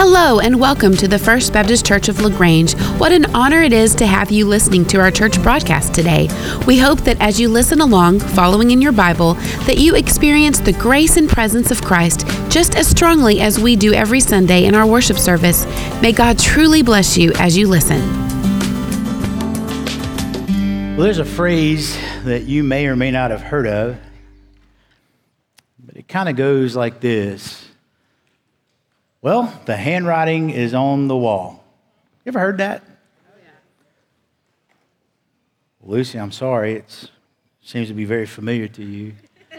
Hello, and welcome to the First Baptist Church of La Grange. What an honor it is to have you listening to our church broadcast today. We hope that as you listen along, following in your Bible, that you experience the grace and presence of Christ just as strongly as we do every Sunday in our worship service. May God truly bless you as you listen. Well, there's a phrase that you may or may not have heard of, but it kind of goes like this well, the handwriting is on the wall. You ever heard that? Oh, yeah. Lucy, I'm sorry. It seems to be very familiar to you.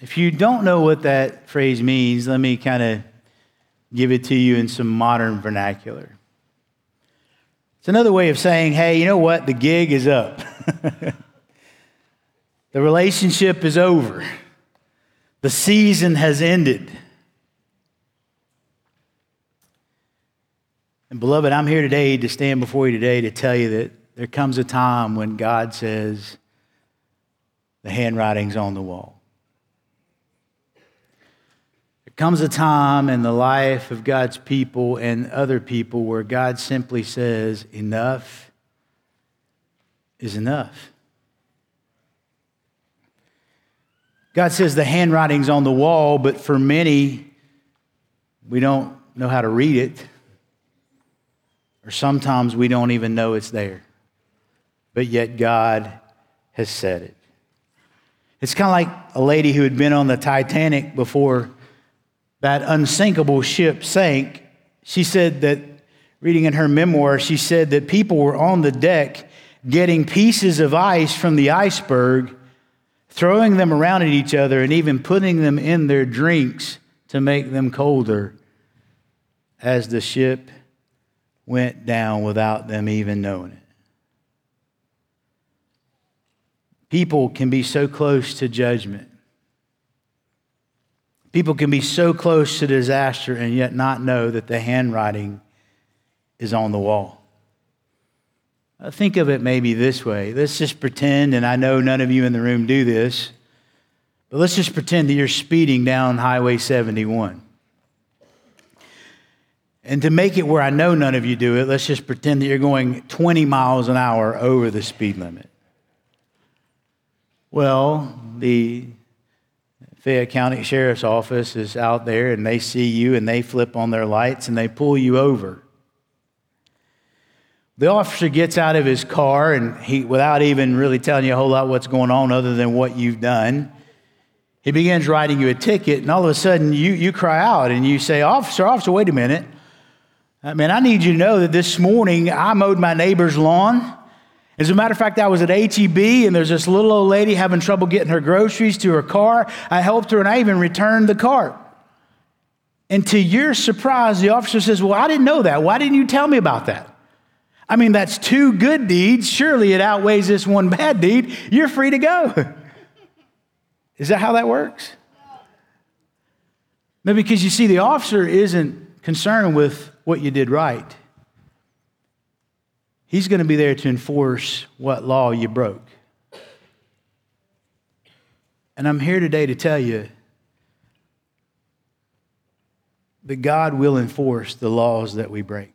if you don't know what that phrase means, let me kind of give it to you in some modern vernacular. It's another way of saying, hey, you know what? The gig is up. the relationship is over. The season has ended. And beloved, I'm here today to stand before you today to tell you that there comes a time when God says, the handwriting's on the wall. There comes a time in the life of God's people and other people where God simply says, enough is enough. God says the handwriting's on the wall, but for many, we don't know how to read it. Or sometimes we don't even know it's there. But yet God has said it. It's kind of like a lady who had been on the Titanic before that unsinkable ship sank. She said that, reading in her memoir, she said that people were on the deck getting pieces of ice from the iceberg throwing them around at each other and even putting them in their drinks to make them colder as the ship went down without them even knowing it. People can be so close to judgment. People can be so close to disaster and yet not know that the handwriting is on the wall. Uh, think of it maybe this way. Let's just pretend, and I know none of you in the room do this, but let's just pretend that you're speeding down Highway 71. And to make it where I know none of you do it, let's just pretend that you're going 20 miles an hour over the speed limit. Well, the Fayette County Sheriff's Office is out there and they see you and they flip on their lights and they pull you over. The officer gets out of his car and he, without even really telling you a whole lot what's going on other than what you've done, he begins writing you a ticket, and all of a sudden you, you cry out and you say, Officer, officer, wait a minute. Uh, I mean, I need you to know that this morning I mowed my neighbor's lawn. As a matter of fact, I was at HEB and there's this little old lady having trouble getting her groceries to her car. I helped her and I even returned the cart. And to your surprise, the officer says, Well, I didn't know that. Why didn't you tell me about that? I mean, that's two good deeds. Surely it outweighs this one bad deed. You're free to go. Is that how that works? No, because you see, the officer isn't concerned with what you did right. He's going to be there to enforce what law you broke. And I'm here today to tell you that God will enforce the laws that we break.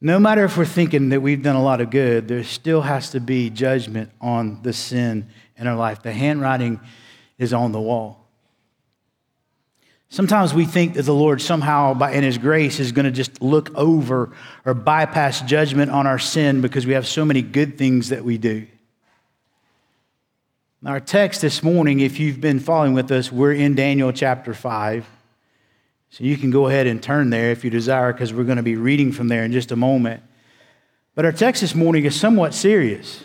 No matter if we're thinking that we've done a lot of good, there still has to be judgment on the sin in our life. The handwriting is on the wall. Sometimes we think that the Lord somehow, by, in His grace, is going to just look over or bypass judgment on our sin because we have so many good things that we do. Our text this morning, if you've been following with us, we're in Daniel chapter 5. So you can go ahead and turn there if you desire, because we're going to be reading from there in just a moment. But our text this morning is somewhat serious.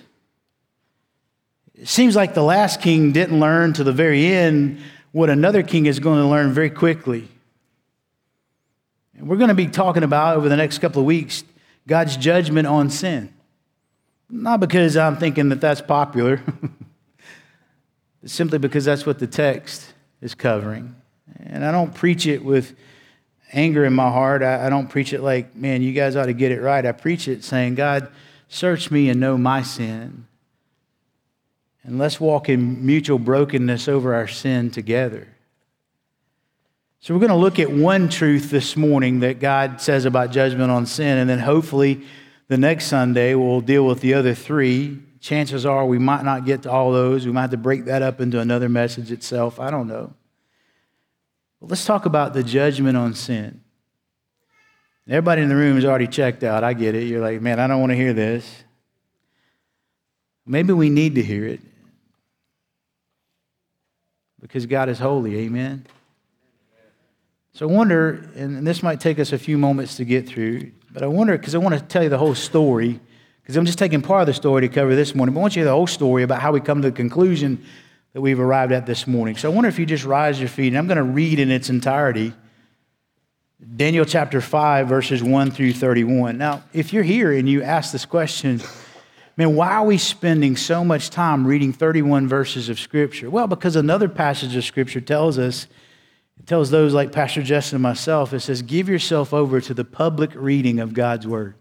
It seems like the last king didn't learn to the very end what another king is going to learn very quickly. And we're going to be talking about over the next couple of weeks God's judgment on sin. Not because I'm thinking that that's popular, simply because that's what the text is covering. And I don't preach it with anger in my heart. I, I, don't preach it like, man, you guys ought to get it right. I preach it saying, God, search me and know my sin. And let's walk in mutual brokenness over our sin together. So, we're going to look at one truth this morning that God says about judgment on sin, and then hopefully the next Sunday we'll deal with the other three. Chances are we might not get to all those. We might have to break that up into another message itself. I don't know. Let's talk about the judgment on sin. Everybody in the room is already checked out. I get it. You're like, man, I don't want to hear this. Maybe we need to hear it because God is holy. Amen. So I wonder, and this might take us a few moments to get through, but I wonder, because I want to tell you the whole story, because I'm just taking part of the story to cover this morning, but I want you to hear the whole story about how we come to the conclusion that we've arrived at this morning. So I wonder if you just rise your feet, and I'm going to read in its entirety Daniel chapter 5, verses 1 through 31. Now, if you're here and you ask this question, man, why are we spending so much time reading 31 verses of Scripture? Well, because another passage of Scripture tells us it tells those like Pastor Justin and myself, it says, give yourself over to the public reading of God's word.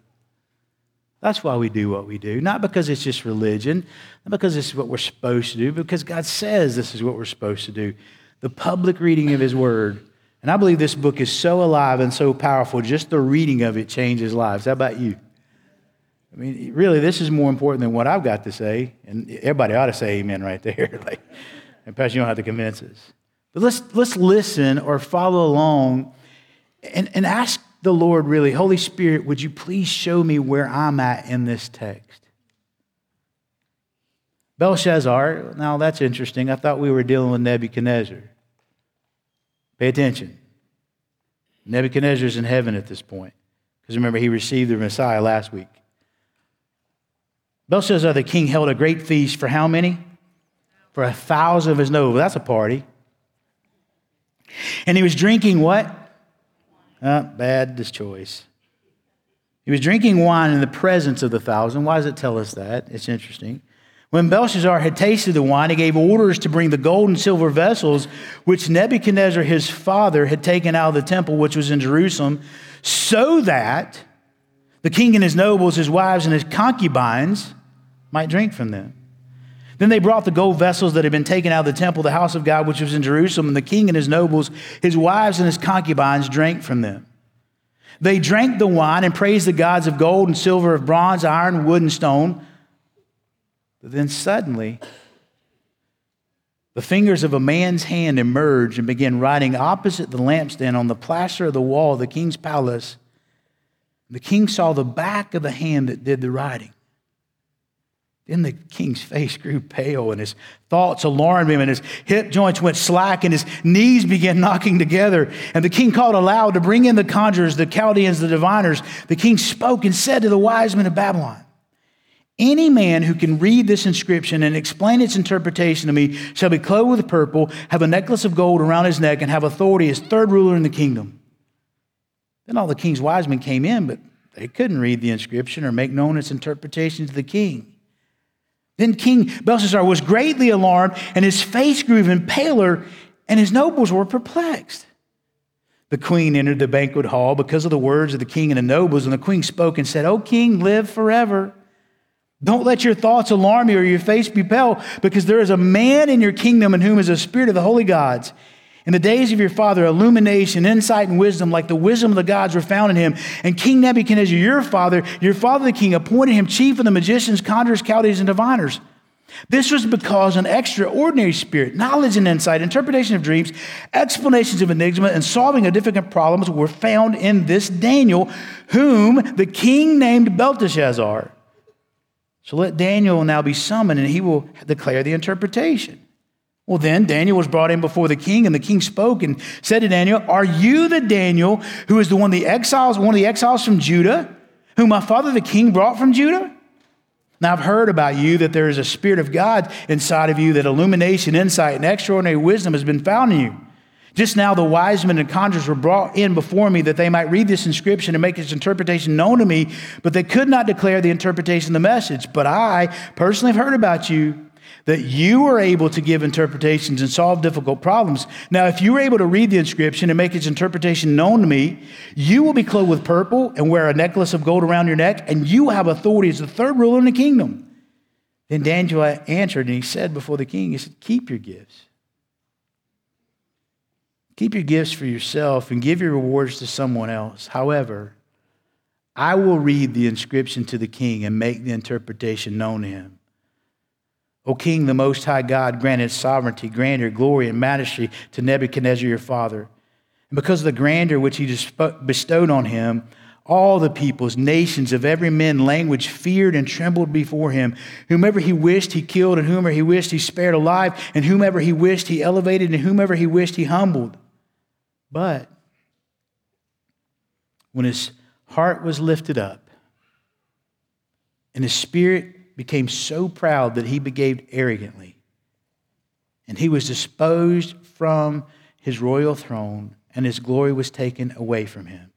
That's why we do what we do. Not because it's just religion, not because this is what we're supposed to do, because God says this is what we're supposed to do. The public reading of His Word. And I believe this book is so alive and so powerful, just the reading of it changes lives. How about you? I mean, really, this is more important than what I've got to say. And everybody ought to say amen right there. like, and Pastor, you don't have to convince us. But let's, let's listen or follow along and, and ask the Lord really, Holy Spirit, would you please show me where I'm at in this text? Belshazzar, now that's interesting. I thought we were dealing with Nebuchadnezzar. Pay attention. Nebuchadnezzar's in heaven at this point. Because remember, he received the Messiah last week. Belshazzar the king held a great feast for how many? For a thousand of his nobles. That's a party. And he was drinking what? Uh, bad choice. He was drinking wine in the presence of the thousand. Why does it tell us that? It's interesting. When Belshazzar had tasted the wine, he gave orders to bring the gold and silver vessels which Nebuchadnezzar his father had taken out of the temple which was in Jerusalem, so that the king and his nobles, his wives, and his concubines might drink from them. Then they brought the gold vessels that had been taken out of the temple, the house of God, which was in Jerusalem, and the king and his nobles, his wives and his concubines drank from them. They drank the wine and praised the gods of gold and silver, of bronze, iron, wood, and stone. But then suddenly, the fingers of a man's hand emerged and began writing opposite the lampstand on the plaster of the wall of the king's palace. The king saw the back of the hand that did the writing. Then the king's face grew pale, and his thoughts alarmed him, and his hip joints went slack, and his knees began knocking together. And the king called aloud to bring in the conjurers, the Chaldeans, the diviners. The king spoke and said to the wise men of Babylon, Any man who can read this inscription and explain its interpretation to me shall be clothed with purple, have a necklace of gold around his neck, and have authority as third ruler in the kingdom. Then all the king's wise men came in, but they couldn't read the inscription or make known its interpretation to the king. Then King Belshazzar was greatly alarmed, and his face grew even paler, and his nobles were perplexed. The queen entered the banquet hall because of the words of the king and the nobles, and the queen spoke and said, O king, live forever. Don't let your thoughts alarm you or your face be pale, because there is a man in your kingdom in whom is a spirit of the holy gods. In the days of your father, illumination, insight, and wisdom, like the wisdom of the gods, were found in him. And King Nebuchadnezzar, your father, your father the king, appointed him chief of the magicians, conjurers, Chaldees, and diviners. This was because an extraordinary spirit, knowledge and insight, interpretation of dreams, explanations of enigma, and solving of difficult problems were found in this Daniel, whom the king named Belteshazzar. So let Daniel now be summoned, and he will declare the interpretation. Well, then Daniel was brought in before the king, and the king spoke and said to Daniel, Are you the Daniel who is the one the exiles, one of the exiles from Judah, whom my father the king brought from Judah? Now I've heard about you that there is a spirit of God inside of you, that illumination, insight, and extraordinary wisdom has been found in you. Just now, the wise men and conjurers were brought in before me that they might read this inscription and make its interpretation known to me, but they could not declare the interpretation of the message. But I personally have heard about you that you are able to give interpretations and solve difficult problems. Now, if you are able to read the inscription and make its interpretation known to me, you will be clothed with purple and wear a necklace of gold around your neck, and you will have authority as the third ruler in the kingdom. Then Daniel answered and he said before the king, He said, Keep your gifts. Keep your gifts for yourself and give your rewards to someone else. However, I will read the inscription to the king and make the interpretation known to him. O king, the most high God granted sovereignty, grandeur, glory, and majesty to Nebuchadnezzar your father. And because of the grandeur which he bestowed on him, all the peoples, nations of every man, language feared and trembled before him. Whomever he wished, he killed, and whomever he wished, he spared alive, and whomever he wished, he elevated, and whomever he wished, he humbled. But when his heart was lifted up and his spirit became so proud that he behaved arrogantly, and he was disposed from his royal throne, and his glory was taken away from him.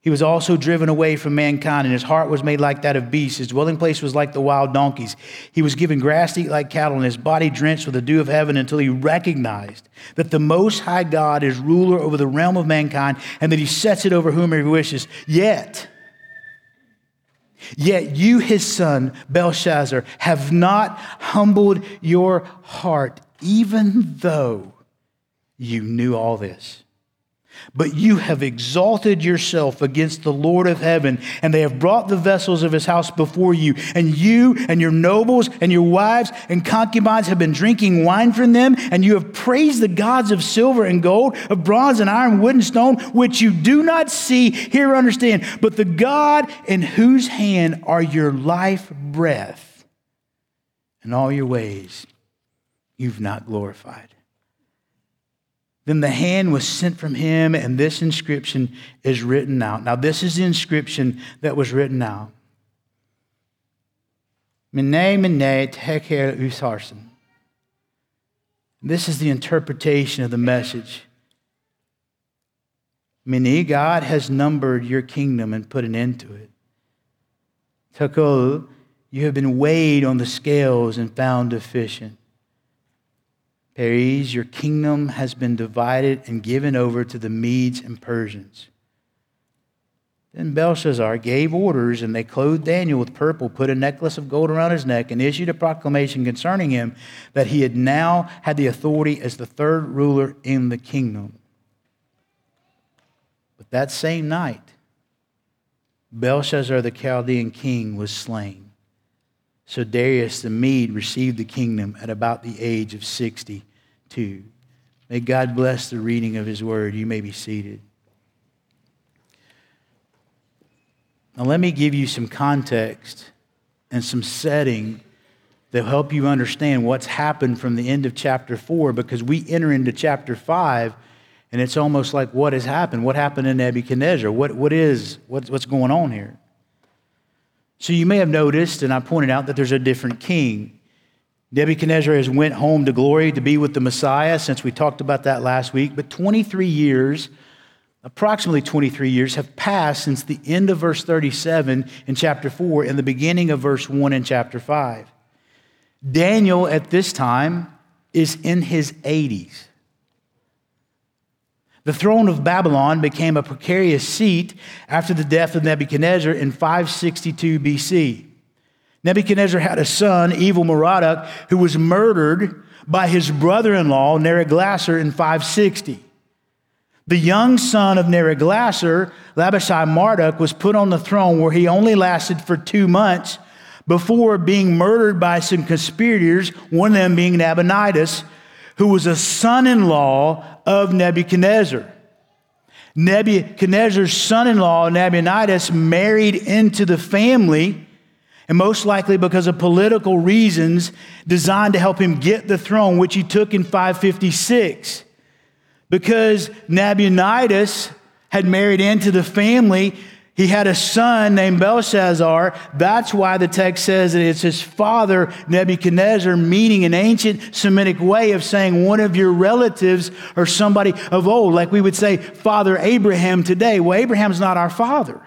He was also driven away from mankind, and his heart was made like that of beasts. His dwelling place was like the wild donkeys. He was given grass to eat like cattle, and his body drenched with the dew of heaven until he recognized that the Most High God is ruler over the realm of mankind, and that he sets it over whomever he wishes. Yet, Yet you, his son, Belshazzar, have not humbled your heart, even though you knew all this. But you have exalted yourself against the Lord of heaven, and they have brought the vessels of his house before you. And you and your nobles and your wives and concubines have been drinking wine from them, and you have praised the gods of silver and gold, of bronze and iron, wood and stone, which you do not see, hear, understand. But the God in whose hand are your life breath, and all your ways you've not glorified. Then the hand was sent from him, and this inscription is written out. Now, this is the inscription that was written out. Mene, mene, tekel upharsin. This is the interpretation of the message. Mene, God has numbered your kingdom and put an end to it. Tekel, you have been weighed on the scales and found deficient. Peres, your kingdom has been divided and given over to the Medes and Persians. Then Belshazzar gave orders, and they clothed Daniel with purple, put a necklace of gold around his neck, and issued a proclamation concerning him that he had now had the authority as the third ruler in the kingdom. But that same night, Belshazzar the Chaldean king was slain. So Darius the Mede received the kingdom at about the age of 62. May God bless the reading of his word. You may be seated. Now, let me give you some context and some setting that will help you understand what's happened from the end of chapter 4 because we enter into chapter 5 and it's almost like what has happened? What happened in Nebuchadnezzar? What, what is, what, what's going on here? So you may have noticed, and I pointed out, that there's a different king. Nebuchadnezzar has went home to glory to be with the Messiah since we talked about that last week, but 23 years, approximately 23 years, have passed since the end of verse 37 in chapter 4 and the beginning of verse 1 in chapter 5. Daniel at this time is in his 80s. The throne of Babylon became a precarious seat after the death of Nebuchadnezzar in 562 BC. Nebuchadnezzar had a son, Evil Merodach, who was murdered by his brother in law, Neriglissar, in 560. The young son of Neriglissar, Labashi Marduk, was put on the throne where he only lasted for two months before being murdered by some conspirators, one of them being Nabonidus, who was a son in law of Nebuchadnezzar. Nebuchadnezzar's son in law, Nabonidus, married into the family, and most likely because of political reasons, designed to help him get the throne, which he took in 556. Because Nabonidus had married into the family, he had a son named Belshazzar. That's why the text says that it's his father, Nebuchadnezzar, meaning an ancient Semitic way of saying one of your relatives or somebody of old, like we would say Father Abraham today. Well, Abraham's not our father,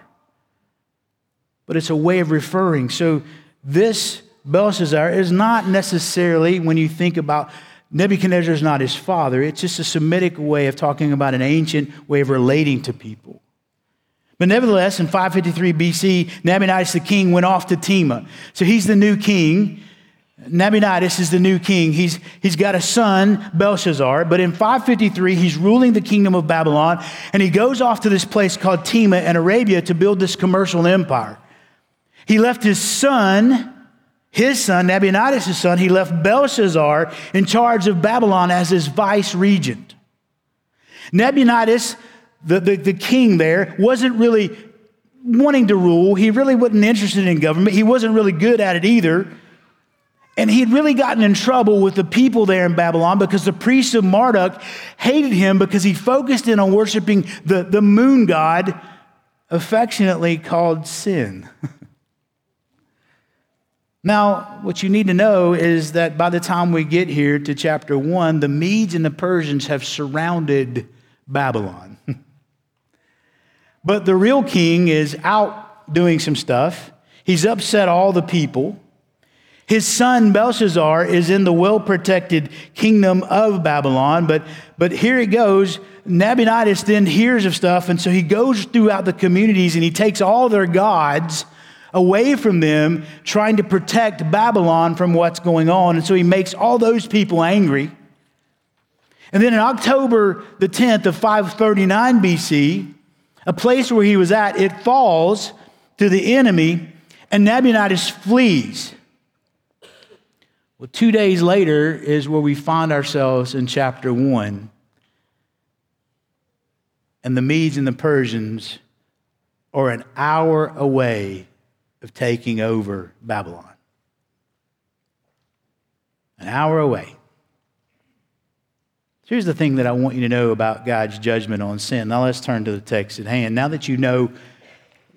but it's a way of referring. So this Belshazzar is not necessarily, when you think about Nebuchadnezzar is not his father, it's just a Semitic way of talking about an ancient way of relating to people. But nevertheless, in 553 BC, Nabonidus the king went off to Tema. So he's the new king. Nabonidus is the new king. He's, he's got a son, Belshazzar, but in 553, he's ruling the kingdom of Babylon, and he goes off to this place called Tema in Arabia to build this commercial empire. He left his son, his son, Nabonidus' son, he left Belshazzar in charge of Babylon as his vice regent. Nabonidus, the, the, the king there, wasn't really wanting to rule. He really wasn't interested in government. He wasn't really good at it either. And he'd really gotten in trouble with the people there in Babylon because the priests of Marduk hated him because he focused in on worshiping the, the moon god, affectionately called sin. now, what you need to know is that by the time we get here to chapter one, the Medes and the Persians have surrounded Babylon. but the real king is out doing some stuff. He's upset all the people. His son Belshazzar is in the well protected kingdom of Babylon, but, but here it goes. Nabonidus then hears of stuff, and so he goes throughout the communities and he takes all their gods away from them, trying to protect Babylon from what's going on. And so he makes all those people angry. And then in October the 10th of 539 BC, a place where he was at, it falls to the enemy, and Nabonidus flees. Well, two days later is where we find ourselves in chapter one. And the Medes and the Persians are an hour away of taking over Babylon. An hour away. Here's the thing that I want you to know about God's judgment on sin. Now let's turn to the text at hand. Now that you know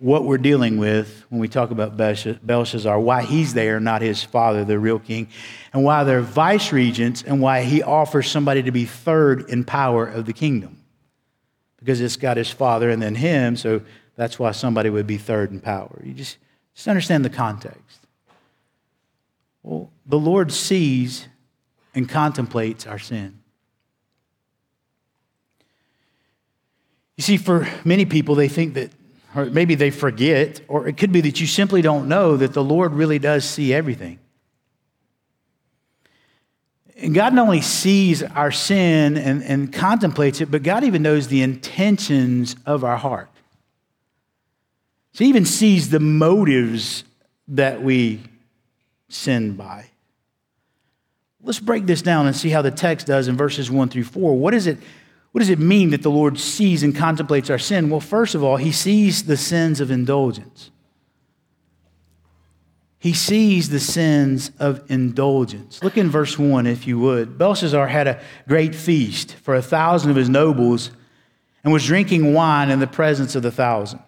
what we're dealing with when we talk about Belshazzar, why he's there, not his father, the real king, and why they're vice regents, and why he offers somebody to be third in power of the kingdom. Because it's got his father and then him, so that's why somebody would be third in power. You just, just understand the context. Well, the Lord sees and contemplates our sin. You see, for many people, they think that or maybe they forget, or it could be that you simply don't know that the Lord really does see everything. And God not only sees our sin and, and contemplates it, but God even knows the intentions of our heart. So he even sees the motives that we sin by. Let's break this down and see how the text does in verses 1 through 4. What is it what does it mean that the Lord sees and contemplates our sin? Well, first of all, he sees the sins of indulgence. He sees the sins of indulgence. Look in verse 1, if you would. Belshazzar had a great feast for a thousand of his nobles and was drinking wine in the presence of the thousand.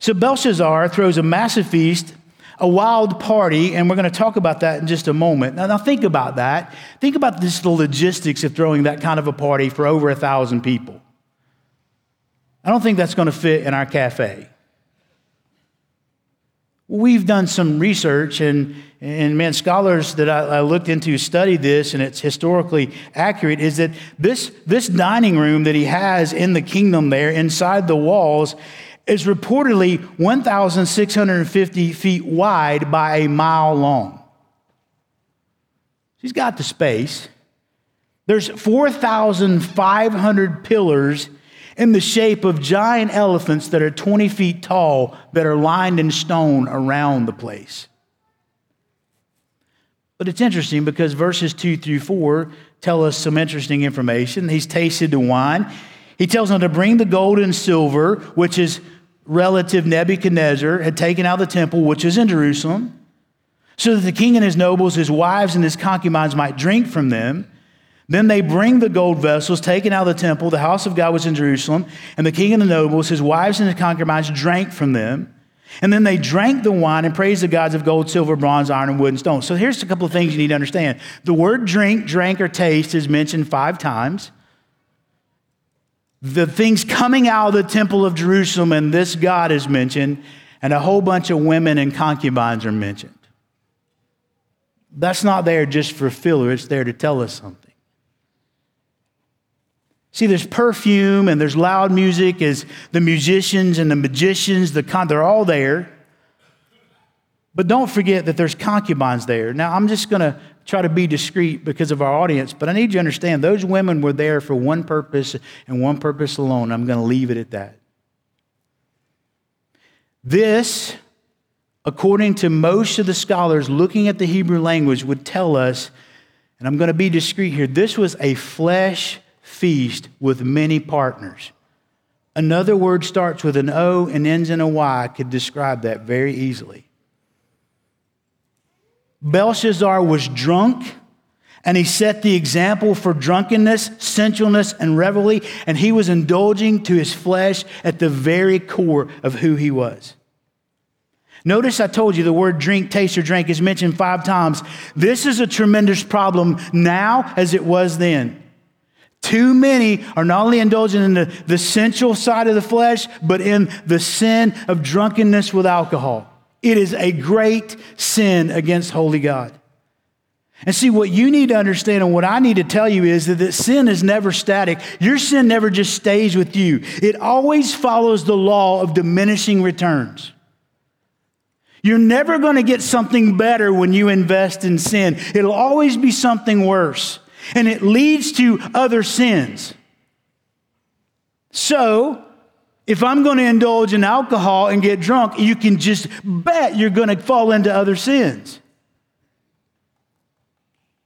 So Belshazzar throws a massive feast a wild party, and we're going to talk about that in just a moment. Now, now, think about that. Think about this, the logistics of throwing that kind of a party for over a thousand people. I don't think that's going to fit in our cafe. We've done some research, and, and man, scholars that I, I looked into studied this, and it's historically accurate. Is that this, this dining room that he has in the kingdom there, inside the walls, is reportedly 1,650 feet wide by a mile long. He's got the space. There's 4,500 pillars in the shape of giant elephants that are 20 feet tall that are lined in stone around the place. But it's interesting because verses 2 through 4 tell us some interesting information. He's tasted the wine. He tells them to bring the gold and silver, which is relative Nebuchadnezzar had taken out the temple, which is in Jerusalem, so that the king and his nobles, his wives, and his concubines might drink from them. Then they bring the gold vessels taken out of the temple. The house of God was in Jerusalem, and the king and the nobles, his wives, and his concubines drank from them. And then they drank the wine and praised the gods of gold, silver, bronze, iron, and wood and stone. So here's a couple of things you need to understand. The word drink, drank, or taste is mentioned five times the things coming out of the temple of Jerusalem, and this God is mentioned, and a whole bunch of women and concubines are mentioned. That's not there just for filler, it's there to tell us something. See, there's perfume and there's loud music as the musicians and the magicians, the con- they're all there. But don't forget that there's concubines there. Now, I'm just going to try to be discreet because of our audience, but I need you to understand those women were there for one purpose and one purpose alone. I'm going to leave it at that. This, according to most of the scholars looking at the Hebrew language, would tell us, and I'm going to be discreet here, this was a flesh feast with many partners. Another word starts with an O and ends in a Y could describe that very easily. Belshazzar was drunk, and he set the example for drunkenness, sensualness, and revelry, and he was indulging to his flesh at the very core of who he was. Notice I told you the word drink, taste, or drink is mentioned five times. This is a tremendous problem now as it was then. Too many are not only indulging in the, the sensual side of the flesh, but in the sin of drunkenness with alcohol. It is a great sin against holy God. And see, what you need to understand and what I need to tell you is that, that sin is never static. Your sin never just stays with you, it always follows the law of diminishing returns. You're never going to get something better when you invest in sin, it'll always be something worse. And it leads to other sins. So, if I'm going to indulge in alcohol and get drunk, you can just bet you're going to fall into other sins.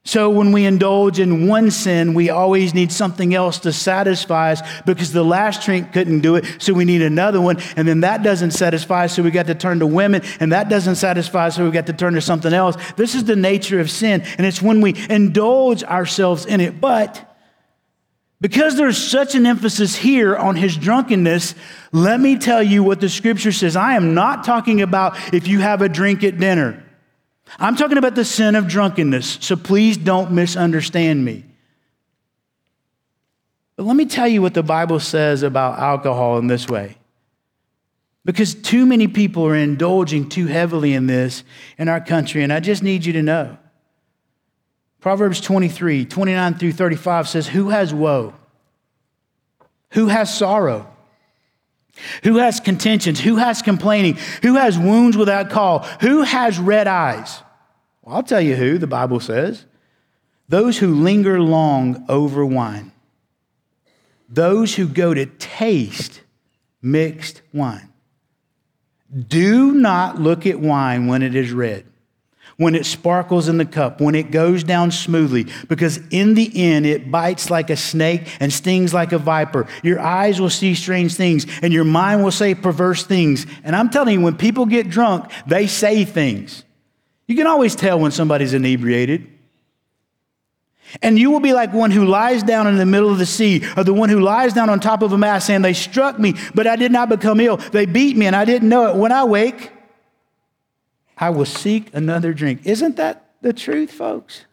So when we indulge in one sin, we always need something else to satisfy us because the last drink couldn't do it, so we need another one. And then that doesn't satisfy so we got to turn to women, and that doesn't satisfy so we got to turn to something else. This is the nature of sin, and it's when we indulge ourselves in it. But because there's such an emphasis here on his drunkenness, let me tell you what the scripture says. I am not talking about if you have a drink at dinner. I'm talking about the sin of drunkenness, so please don't misunderstand me. But let me tell you what the Bible says about alcohol in this way. Because too many people are indulging too heavily in this in our country, and I just need you to know Proverbs 23, 29 through 35 says, Who has woe? Who has sorrow? Who has contentions? Who has complaining? Who has wounds without call? Who has red eyes? Well, I'll tell you who, the Bible says. Those who linger long over wine. Those who go to taste mixed wine. Do not look at wine when it is red when it sparkles in the cup, when it goes down smoothly, because in the end it bites like a snake and stings like a viper. Your eyes will see strange things, and your mind will say perverse things. And I'm telling you, when people get drunk, they say things. You can always tell when somebody's inebriated. And you will be like one who lies down in the middle of the sea, or the one who lies down on top of a mast, saying, They struck me, but I did not become ill. They beat me, and I didn't know it. When I wake, I will seek another drink. Isn't that the truth, folks?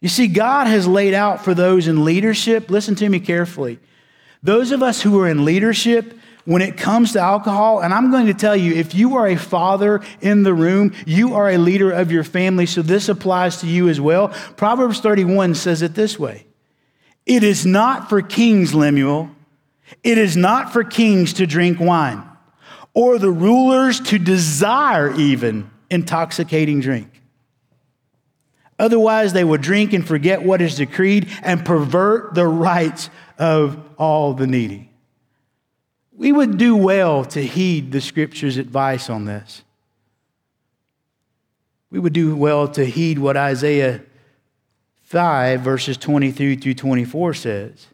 You see, God has laid out for those in leadership, listen to me carefully. Those of us who are in leadership, when it comes to alcohol, and I'm going to tell you, if you are a father in the room, you are a leader of your family, so this applies to you as well. Proverbs 31 says it this way It is not for kings, Lemuel, it is not for kings to drink wine or the rulers to desire even intoxicating drink. Otherwise, they would drink and forget what is decreed and pervert the rights of all the needy. We would do well to heed the scripture's advice on this. We would do well to heed what Isaiah 5, verses 23 through 24 says.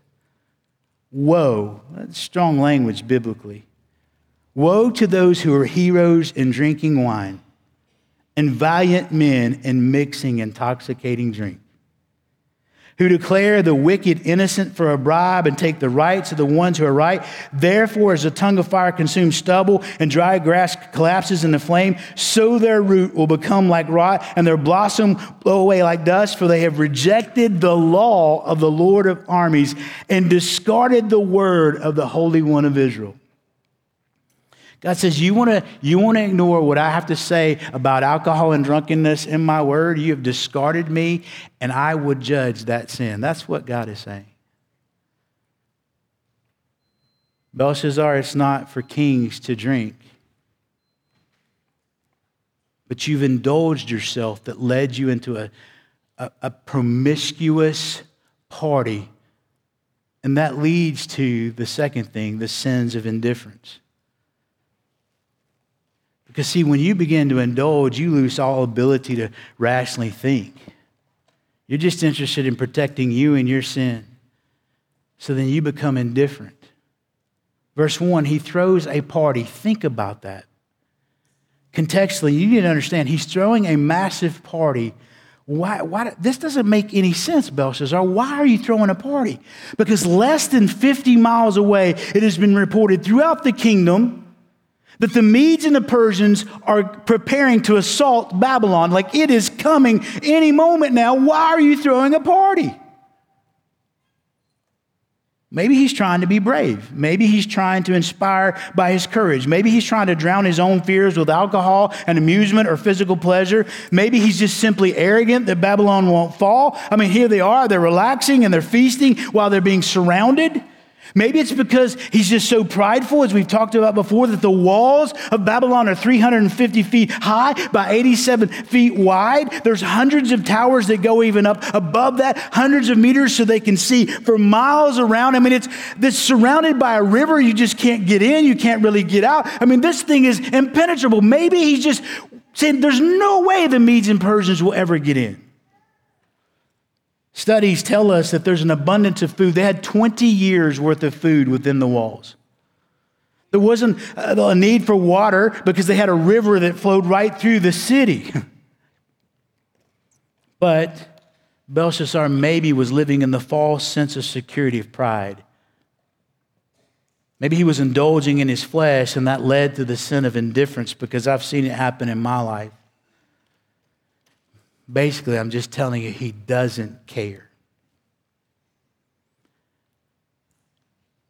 Woe, that's strong language biblically. Woe to those who are heroes in drinking wine and valiant men in mixing intoxicating drink, who declare the wicked innocent for a bribe and take the rights of the ones who are right. Therefore, as a tongue of fire consumes stubble and dry grass collapses in the flame, so their root will become like rot and their blossom blow away like dust, for they have rejected the law of the Lord of armies and discarded the word of the Holy One of Israel. God says, You want to you wanna ignore what I have to say about alcohol and drunkenness in my word? You have discarded me, and I would judge that sin. That's what God is saying. Belshazzar, it's not for kings to drink. but you've indulged yourself that led you into a, a, a promiscuous party. And that leads to the second thing the sins of indifference. Because, see, when you begin to indulge, you lose all ability to rationally think. You're just interested in protecting you and your sin. So then you become indifferent. Verse 1, he throws a party. Think about that. Contextually, you need to understand he's throwing a massive party. Why, why, this doesn't make any sense, Belshazzar. Why are you throwing a party? Because less than 50 miles away, it has been reported throughout the kingdom that the Medes and the Persians are preparing to assault Babylon. Like it is coming any moment now. Why are you throwing a party? Maybe he's trying to be brave. Maybe he's trying to inspire by his courage. Maybe he's trying to drown his own fears with alcohol and amusement or physical pleasure. Maybe he's just simply arrogant that Babylon won't fall. I mean, here they are, they're relaxing and they're feasting while they're being surrounded. Maybe it's because he's just so prideful, as we've talked about before, that the walls of Babylon are 350 feet high by 87 feet wide. There's hundreds of towers that go even up above that, hundreds of meters so they can see for miles around. I mean, it's this surrounded by a river. You just can't get in, you can't really get out. I mean, this thing is impenetrable. Maybe he's just saying there's no way the Medes and Persians will ever get in. Studies tell us that there's an abundance of food. They had 20 years worth of food within the walls. There wasn't uh, a need for water because they had a river that flowed right through the city. but Belshazzar maybe was living in the false sense of security of pride. Maybe he was indulging in his flesh, and that led to the sin of indifference because I've seen it happen in my life. Basically, I'm just telling you, he doesn't care.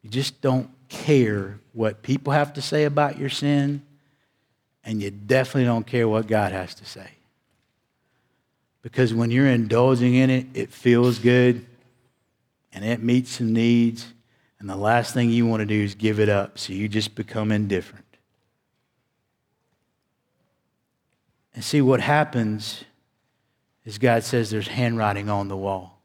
You just don't care what people have to say about your sin, and you definitely don't care what God has to say. Because when you're indulging in it, it feels good and it meets some needs, and the last thing you want to do is give it up, so you just become indifferent. And see what happens is God says there's handwriting on the wall.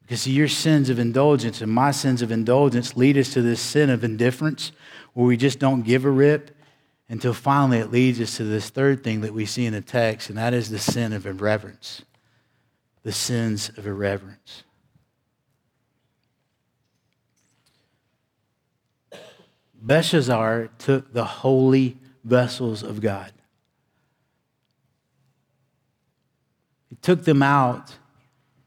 Because your sins of indulgence and my sins of indulgence lead us to this sin of indifference where we just don't give a rip until finally it leads us to this third thing that we see in the text, and that is the sin of irreverence. The sins of irreverence. Belshazzar took the holy vessels of God took them out.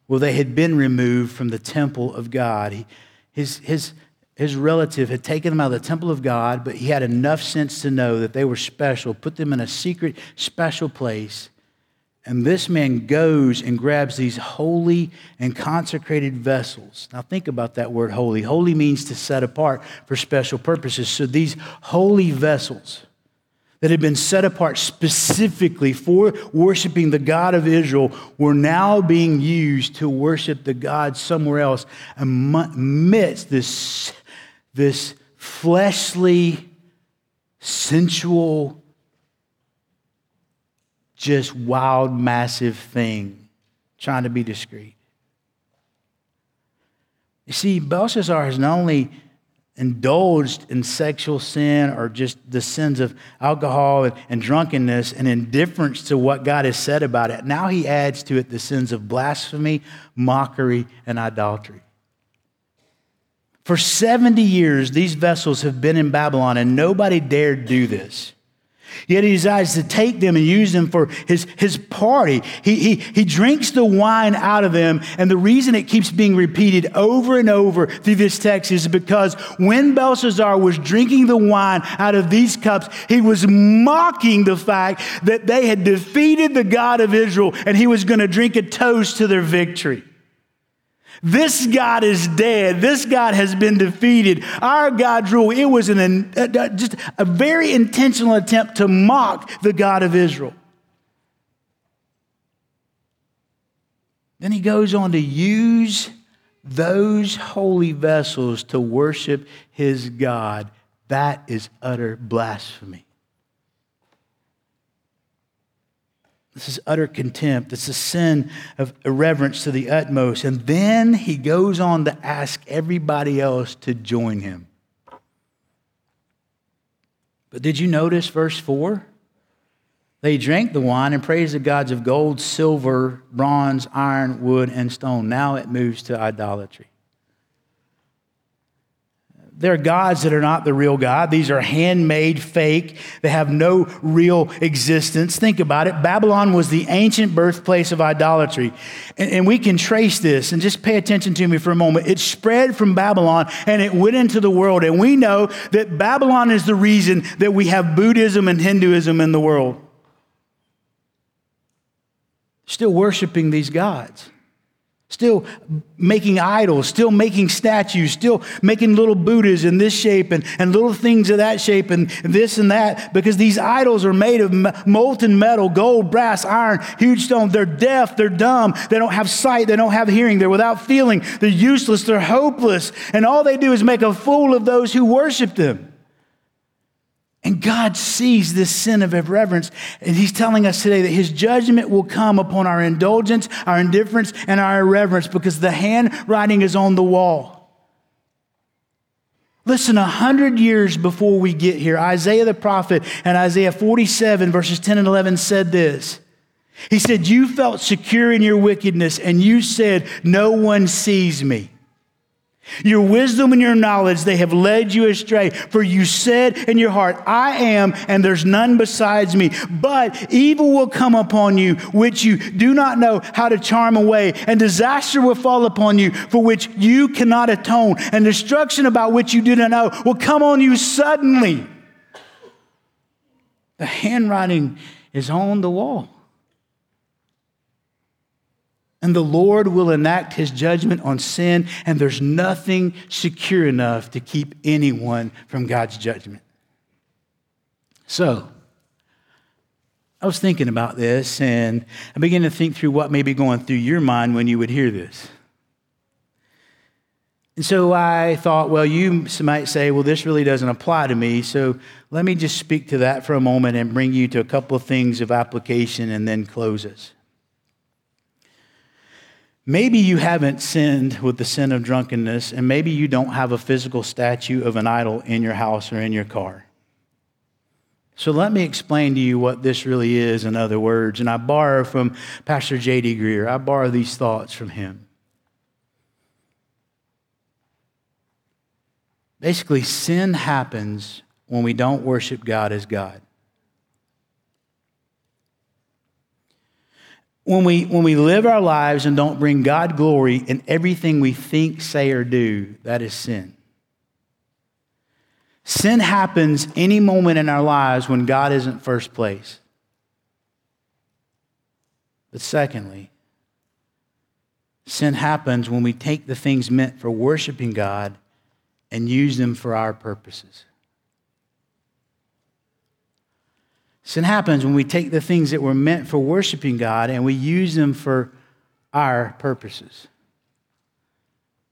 Well, they had been removed from the temple of God. He, his, his, his relative had taken them out of the temple of God, but he had enough sense to know that they were special, put them in a secret, special place. And this man goes and grabs these holy and consecrated vessels. Now, think about that word holy. Holy means to set apart for special purposes. So, these holy vessels that had been set apart specifically for worshiping the God of Israel were now being used to worship the God somewhere else amidst this, this fleshly, sensual, just wild, massive thing, trying to be discreet. You see, Belshazzar has not only indulged in sexual sin or just the sins of alcohol and, and, drunkenness and indifference to what God has said about it. Now he adds to it the sins of blasphemy, mockery, and idolatry. For 70 years, these vessels have been in Babylon, and nobody dared do this. Yet he decides to take them and use them for his, his party. He, he, he drinks the wine out of them. And the reason it keeps being repeated over and over through this text is because when Belshazzar was drinking the wine out of these cups, he was mocking the fact that they had defeated the God of Israel and he was going to drink a toast to their victory. This God is dead. This God has been defeated. Our God's rule, it was an, uh, uh, just a very intentional attempt to mock the God of Israel. Then he goes on to use those holy vessels to worship his God. That is utter blasphemy. This is utter contempt. It's a sin of irreverence to the utmost. And then he goes on to ask everybody else to join him. But did you notice verse 4? They drank the wine and praised the gods of gold, silver, bronze, iron, wood, and stone. Now it moves to idolatry. They're gods that are not the real God. These are handmade, fake. They have no real existence. Think about it. Babylon was the ancient birthplace of idolatry. And, and, we can trace this, and just pay attention to me for a moment. It spread from Babylon and it went into the world. And we know that Babylon is the reason that we have Buddhism and Hinduism in the world. Still worshiping these gods still making idols, still making statues, still making little Buddhas in this shape and, and little things of that shape and this and that, because these idols are made of molten metal, gold, brass, iron, huge stone. They're deaf, they're dumb, they don't have sight, they don't have hearing, they're without feeling, they're useless, they're hopeless, and all they do is make a fool of those who worship them. And God sees this sin of irreverence, and He's telling us today that His judgment will come upon our indulgence, our indifference, and our irreverence because the handwriting is on the wall. Listen, a hundred years before we get here, Isaiah the prophet and Isaiah 47, verses 10 and 11 said this. He said, You felt secure in your wickedness, and you said, No one sees me. Your wisdom and your knowledge, they have led you astray. For you said in your heart, I am, and there's none besides me. But evil will come upon you, which you do not know how to charm away, and disaster will fall upon you, for which you cannot atone, and destruction about which you do not know will come on you suddenly. The handwriting is on the wall and the Lord will enact his judgment on sin, and there's nothing secure enough to keep anyone from God's judgment. So, I was thinking about this, and I began to think through what may be going through your mind when you would hear this. And so I thought, well, you might say, well, this really doesn't apply to me. So let me just speak to that for a moment and bring you to a couple of things of application and then close us. Maybe you haven't sinned with the sin of drunkenness, and maybe you don't have a physical statue of an idol in your house or in your car. So let me explain to you what this really is in other words. And I borrow from Pastor J.D. Greear, I borrow these thoughts from him. Basically, sin happens when we don't worship God as God. When we, when we live our lives and don't bring God glory in everything we think, say, or do, that is sin. Sin happens any moment in our lives when God isn't first place. But secondly, sin happens when we take the things meant for worshiping God and use them for our purposes. Sin happens when we take the things that were meant for worshiping God and we use them for our purposes.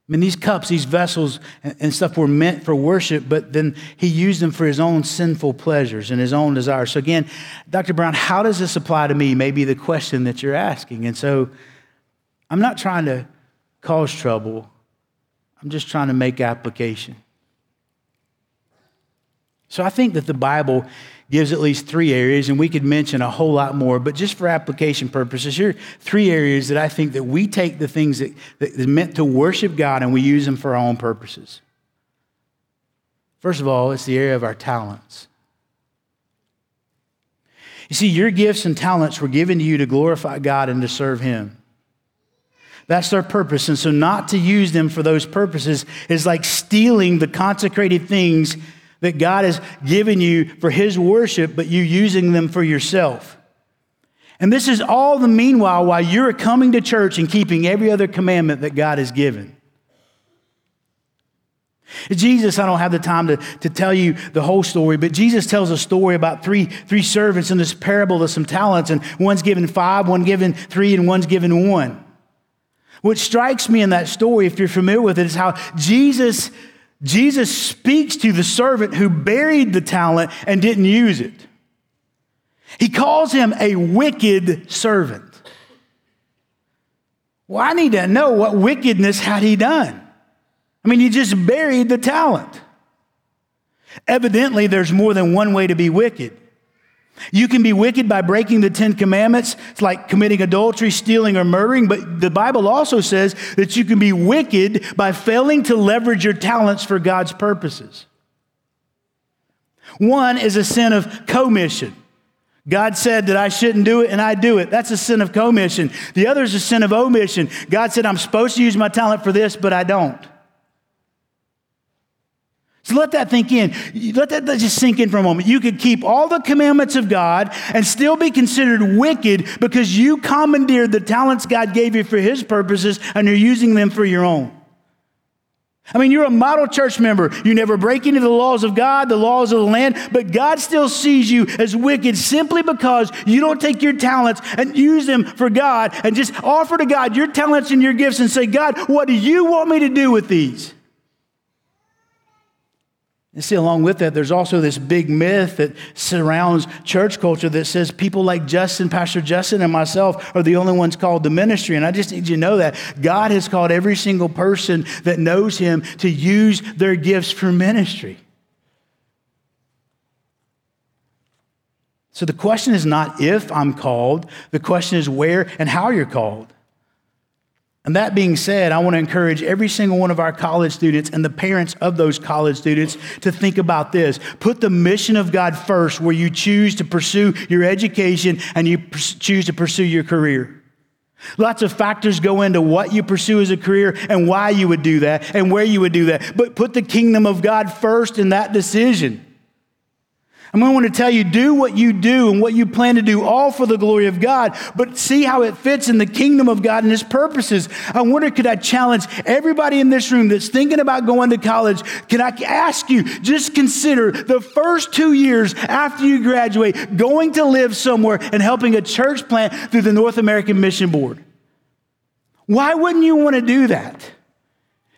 I mean, these cups, these vessels, and stuff were meant for worship, but then he used them for his own sinful pleasures and his own desires. So, again, Dr. Brown, how does this apply to me? Maybe the question that you're asking. And so, I'm not trying to cause trouble, I'm just trying to make application. So, I think that the Bible gives at least three areas, and we could mention a whole lot more, but just for application purposes, here are three areas that I think that we take the things that, that are meant to worship God and we use them for our own purposes. First of all, it's the area of our talents. You see, your gifts and talents were given to you to glorify God and to serve Him. That's their purpose. And so, not to use them for those purposes is like stealing the consecrated things that God has given you for His worship, but you using them for yourself. And this is all the meanwhile while you're coming to church and keeping every other commandment that God has given. Jesus, I don't have the time to, to tell you the whole story, but Jesus tells a story about three, three servants in this parable of some talents, and one's given five, one given three, and one's given one. What strikes me in that story, if you're familiar with it, is how Jesus Jesus speaks to the servant who buried the talent and didn't use it. He calls him a wicked servant. Well, I need to know what wickedness had he done. I mean, he just buried the talent. Evidently, there's more than one way to be wicked. You can be wicked by breaking the Ten Commandments. It's like committing adultery, stealing, or murdering. But the Bible also says that you can be wicked by failing to leverage your talents for God's purposes. One is a sin of commission. God said that I shouldn't do it and I do it. That's a sin of commission. The other is a sin of omission. God said I'm supposed to use my talent for this, but I don't. So let that think in. Let that just sink in for a moment. You could keep all the commandments of God and still be considered wicked because you commandeered the talents God gave you for His purposes and you're using them for your own. I mean, you're a model church member. You never break into the laws of God, the laws of the land, but God still sees you as wicked simply because you don't take your talents and use them for God and just offer to God your talents and your gifts and say, God, what do you want me to do with these? And see, along with that, there's also this big myth that surrounds church culture that says people like Justin, Pastor Justin, and myself are the only ones called to ministry. And I just need you to know that God has called every single person that knows Him to use their gifts for ministry. So the question is not if I'm called, the question is where and how you're called. And that being said, I want to encourage every single one of our college students and the parents of those college students to think about this. Put the mission of God first where you choose to pursue your education and you choose to pursue your career. Lots of factors go into what you pursue as a career and why you would do that and where you would do that. But put the kingdom of God first in that decision. I'm going to want to tell you do what you do and what you plan to do, all for the glory of God, but see how it fits in the kingdom of God and His purposes. I wonder, could I challenge everybody in this room that's thinking about going to college? Can I ask you, just consider the first two years after you graduate going to live somewhere and helping a church plant through the North American Mission Board? Why wouldn't you want to do that?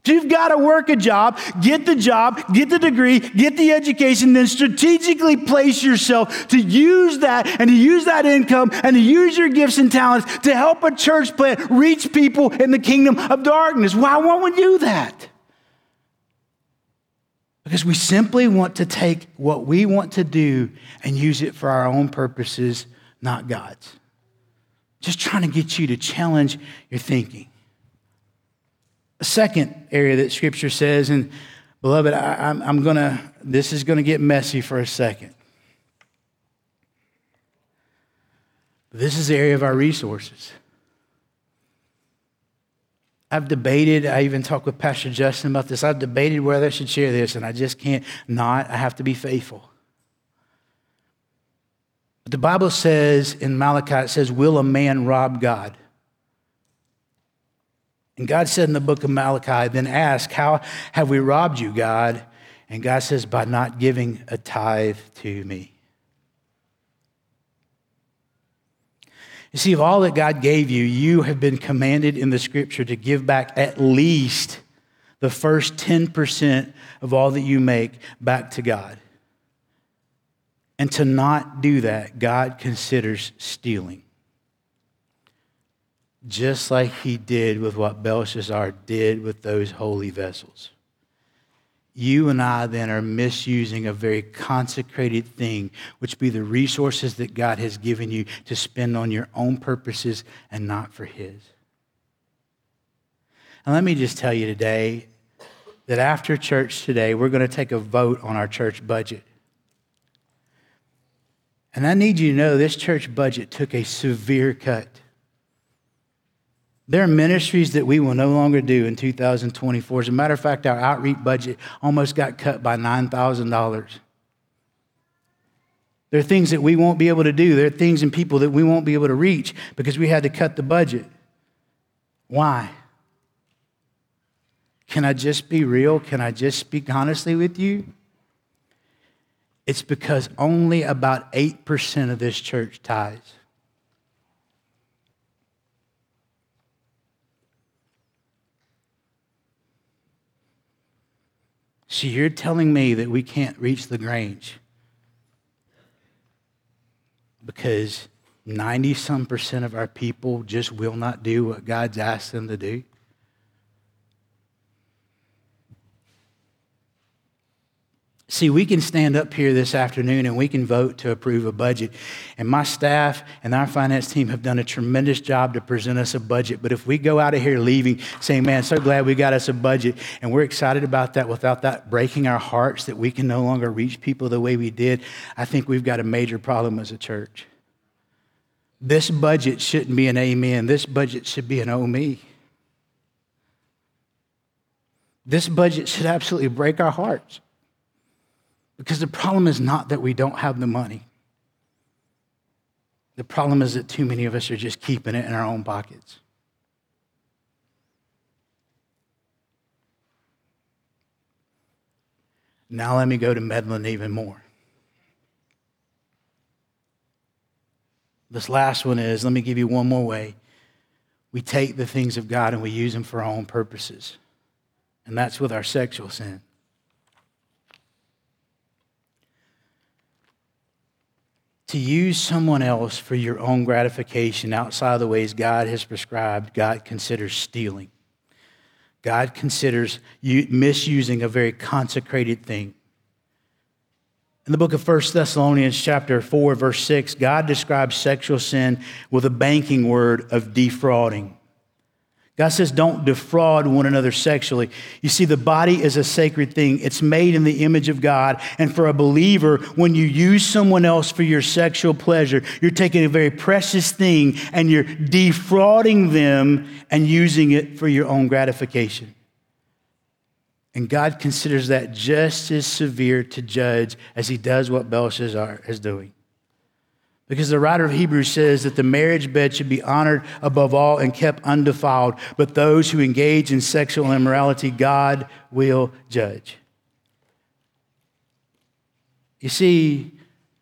You've got to work a job, get the job, get the degree, get the education, then strategically place yourself to use that and to use that income and to use your gifts and talents to help a church plant reach people in the kingdom of darkness. Why won't we do that? Because we simply want to take what we want to do and use it for our own purposes, not God's. Just trying to get you to challenge your thinking. Second area that scripture says, and beloved, I, am I'm going to, this is going to get messy for a second. This is the area of our resources. I've debated, I even talked with Pastor Justin about this. I've debated whether I should share this, and I just can't not. I have to be faithful. But the Bible says in Malachi, it says, Will a man rob God? And God said in the book of Malachi, then ask, How have we robbed you, God? And God says, By not giving a tithe to me. You see, of all that God gave you, you have been commanded in the scripture to give back at least the first 10% of all that you make back to God. And to not do that, God considers stealing just like he did with what Belshazzar did with those holy vessels. You and I then are misusing a very consecrated thing, which be the resources that God has given you to spend on your own purposes and not for his. And let me just tell you today that after church today, we're going to take a vote on our church budget. And I need you to know this church budget took a severe cut. There are ministries that we will no longer do in 2024. As a matter of fact, our outreach budget almost got cut by $9,000. There are things that we won't be able to do. There are things and people that we won't be able to reach because we had to cut the budget. Why? Can I just be real? Can I just speak honestly with you? It's because only about 8% of this church tithes. So you're telling me that we can't reach La Grange? because 90 some percent of our people just will not do what God's asked them to do? See, we can stand up here this afternoon and we can vote to approve a budget. And my staff and our finance team have done a tremendous job to present us a budget. But if we go out of here leaving saying, man, so glad we got us a budget, and we're excited about that without that breaking our hearts that we can no longer reach people the way we did, I think we've got a major problem as a church. This budget shouldn't be an amen. This budget should be an oh me. This budget should absolutely break our hearts. Because the problem is not that we don't have the money. The problem is that too many of us are just keeping it in our own pockets. Now let me go to meddling even more. This last one is let me give you one more way. We take the things of God and we use them for our own purposes. And that's with our sexual sin. To use someone else for your own gratification outside of the ways God has prescribed, God considers stealing. God considers you misusing a very consecrated thing. In the book of 1 Thessalonians, chapter 4, verse 6, God describes sexual sin with a banking word of defrauding. God says, don't defraud one another sexually. You see, the body is a sacred thing. It's made in the image of God. And for a believer, when you use someone else for your sexual pleasure, you're taking a very precious thing and you're defrauding them and using it for your own gratification. And God considers that just as severe to judge as he does what Belshazzar is doing. Because the writer of Hebrews says that the marriage bed should be honored above all and kept undefiled, but those who engage in sexual immorality, God will judge. You see,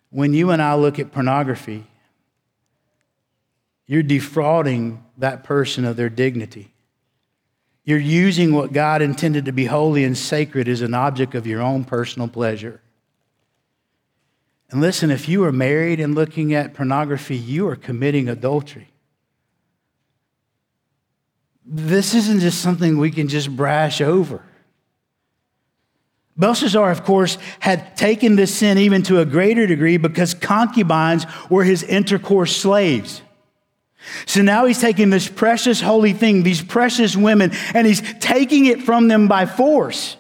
when you and I look at pornography, you're defrauding that person of their dignity. You're using what God intended to be holy and sacred as an object of your own personal pleasure. And listen, if you are married and looking at pornography, you are committing adultery. This isn't just something we can just brash over. Belshazzar, of course, had taken this sin even to a greater degree because concubines were his intercourse slaves. So now he's taking this precious holy thing, these precious women, and he's taking it from them by force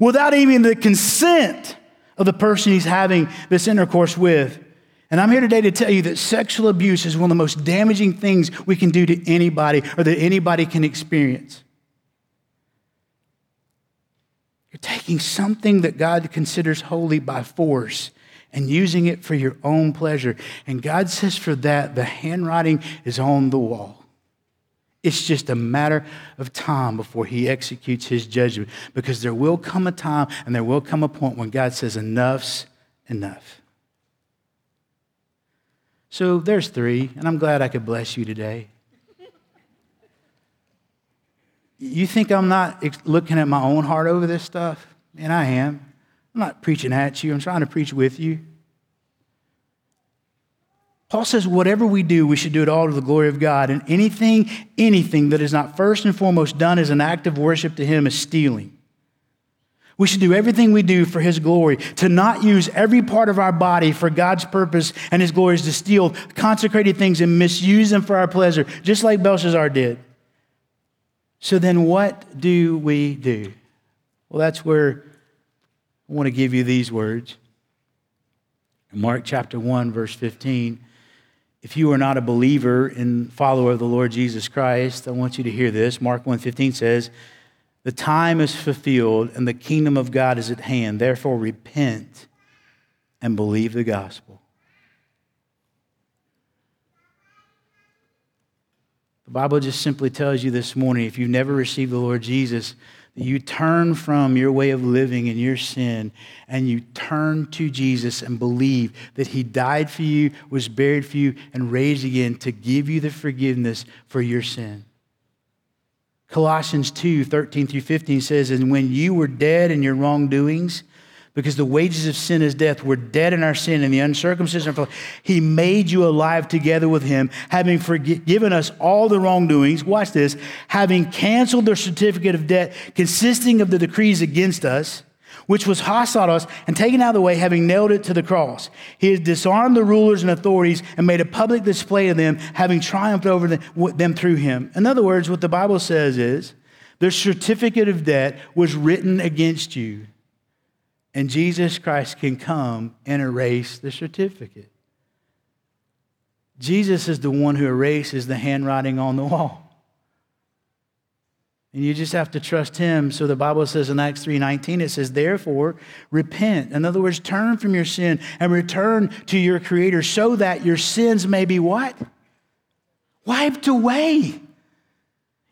without even the consent of the person he's having this intercourse with. And I'm here today to tell you that sexual abuse is one of the most damaging things we can do to anybody or that anybody can experience. You're taking something that God considers holy by force and using it for your own pleasure. And God says for that, the handwriting is on the wall. It's just a matter of time before he executes his judgment because there will come a time and there will come a point when God says, enough's enough. So there's three, and I'm glad I could bless you today. You think I'm not looking at my own heart over this stuff? And I am. I'm not preaching at you, I'm trying to preach with you. Paul says, whatever we do, we should do it all to the glory of God. And anything, anything that is not first and foremost done as an act of worship to Him is stealing. We should do everything we do for His glory. To not use every part of our body for God's purpose and His glory is to steal consecrated things and misuse them for our pleasure, just like Belshazzar did. So then, what do we do? Well, that's where I want to give you these words. Mark chapter 1, verse 15 if you are not a believer and follower of the Lord Jesus Christ, I want you to hear this. Mark 1:15 says, "The time is fulfilled and the kingdom of God is at hand. Therefore repent and believe the gospel." The Bible just simply tells you this morning if you've never received the Lord Jesus, you turn from your way of living and your sin and you turn to Jesus and believe that He died for you, was buried for you, and raised again to give you the forgiveness for your sin. Colossians 2 13 through 15 says, And when you were dead in your wrongdoings, because the wages of sin is death. We're dead in our sin and the uncircumcision. He made you alive together with him, having forgiven us all the wrongdoings. Watch this. Having canceled the certificate of debt consisting of the decrees against us, which was hostile to us, and taken out of the way, having nailed it to the cross. He has disarmed the rulers and authorities and made a public display of them, having triumphed over them through him. In other words, what the Bible says is, the certificate of debt was written against you and Jesus Christ can come and erase the certificate. Jesus is the one who erases the handwriting on the wall. And you just have to trust him. So the Bible says in Acts 3:19 it says therefore repent. In other words, turn from your sin and return to your creator so that your sins may be what? Wiped away.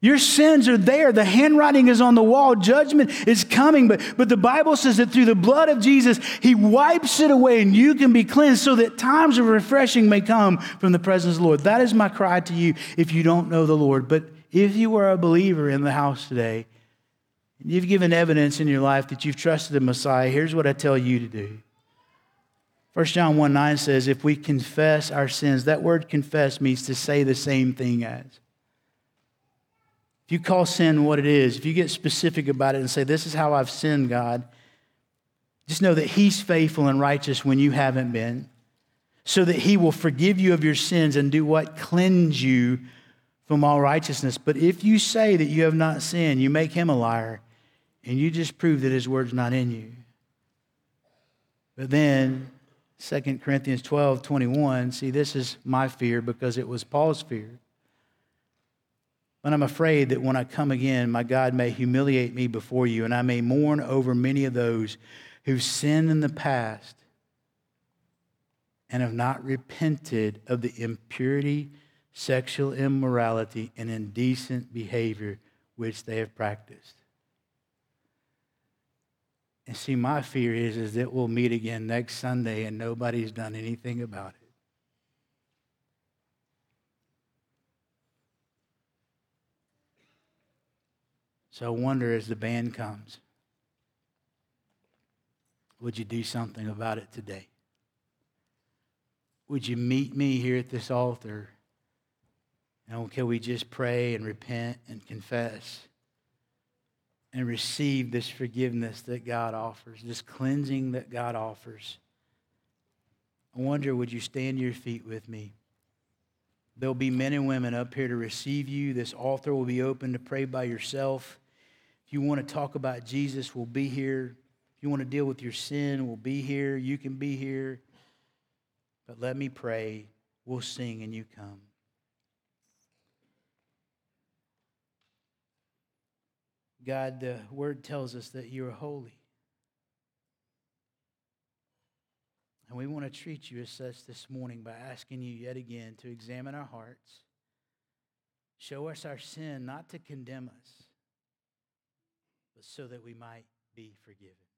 Your sins are there. The handwriting is on the wall. Judgment is coming. But, but the Bible says that through the blood of Jesus, He wipes it away and you can be cleansed so that times of refreshing may come from the presence of the Lord. That is my cry to you if you don't know the Lord. But if you are a believer in the house today, and you've given evidence in your life that you've trusted the Messiah, here's what I tell you to do. 1 John 1 9 says, If we confess our sins, that word confess means to say the same thing as you call sin what it is, if you get specific about it and say, This is how I've sinned, God, just know that He's faithful and righteous when you haven't been, so that He will forgive you of your sins and do what? Cleanse you from all righteousness. But if you say that you have not sinned, you make Him a liar, and you just prove that His word's not in you. But then, 2 Corinthians 12 21, see, this is my fear because it was Paul's fear. But I'm afraid that when I come again, my God may humiliate me before you, and I may mourn over many of those who've sinned in the past and have not repented of the impurity, sexual immorality, and indecent behavior which they have practiced. And see, my fear is, is that we'll meet again next Sunday and nobody's done anything about it. So I wonder as the band comes, would you do something about it today? Would you meet me here at this altar? And can we just pray and repent and confess and receive this forgiveness that God offers, this cleansing that God offers? I wonder, would you stand to your feet with me? There'll be men and women up here to receive you. This altar will be open to pray by yourself. You want to talk about Jesus, we'll be here. If you want to deal with your sin, we'll be here. You can be here. But let me pray. We'll sing and you come. God, the word tells us that you are holy. And we want to treat you as such this morning by asking you yet again to examine our hearts. Show us our sin, not to condemn us, so that we might be forgiven.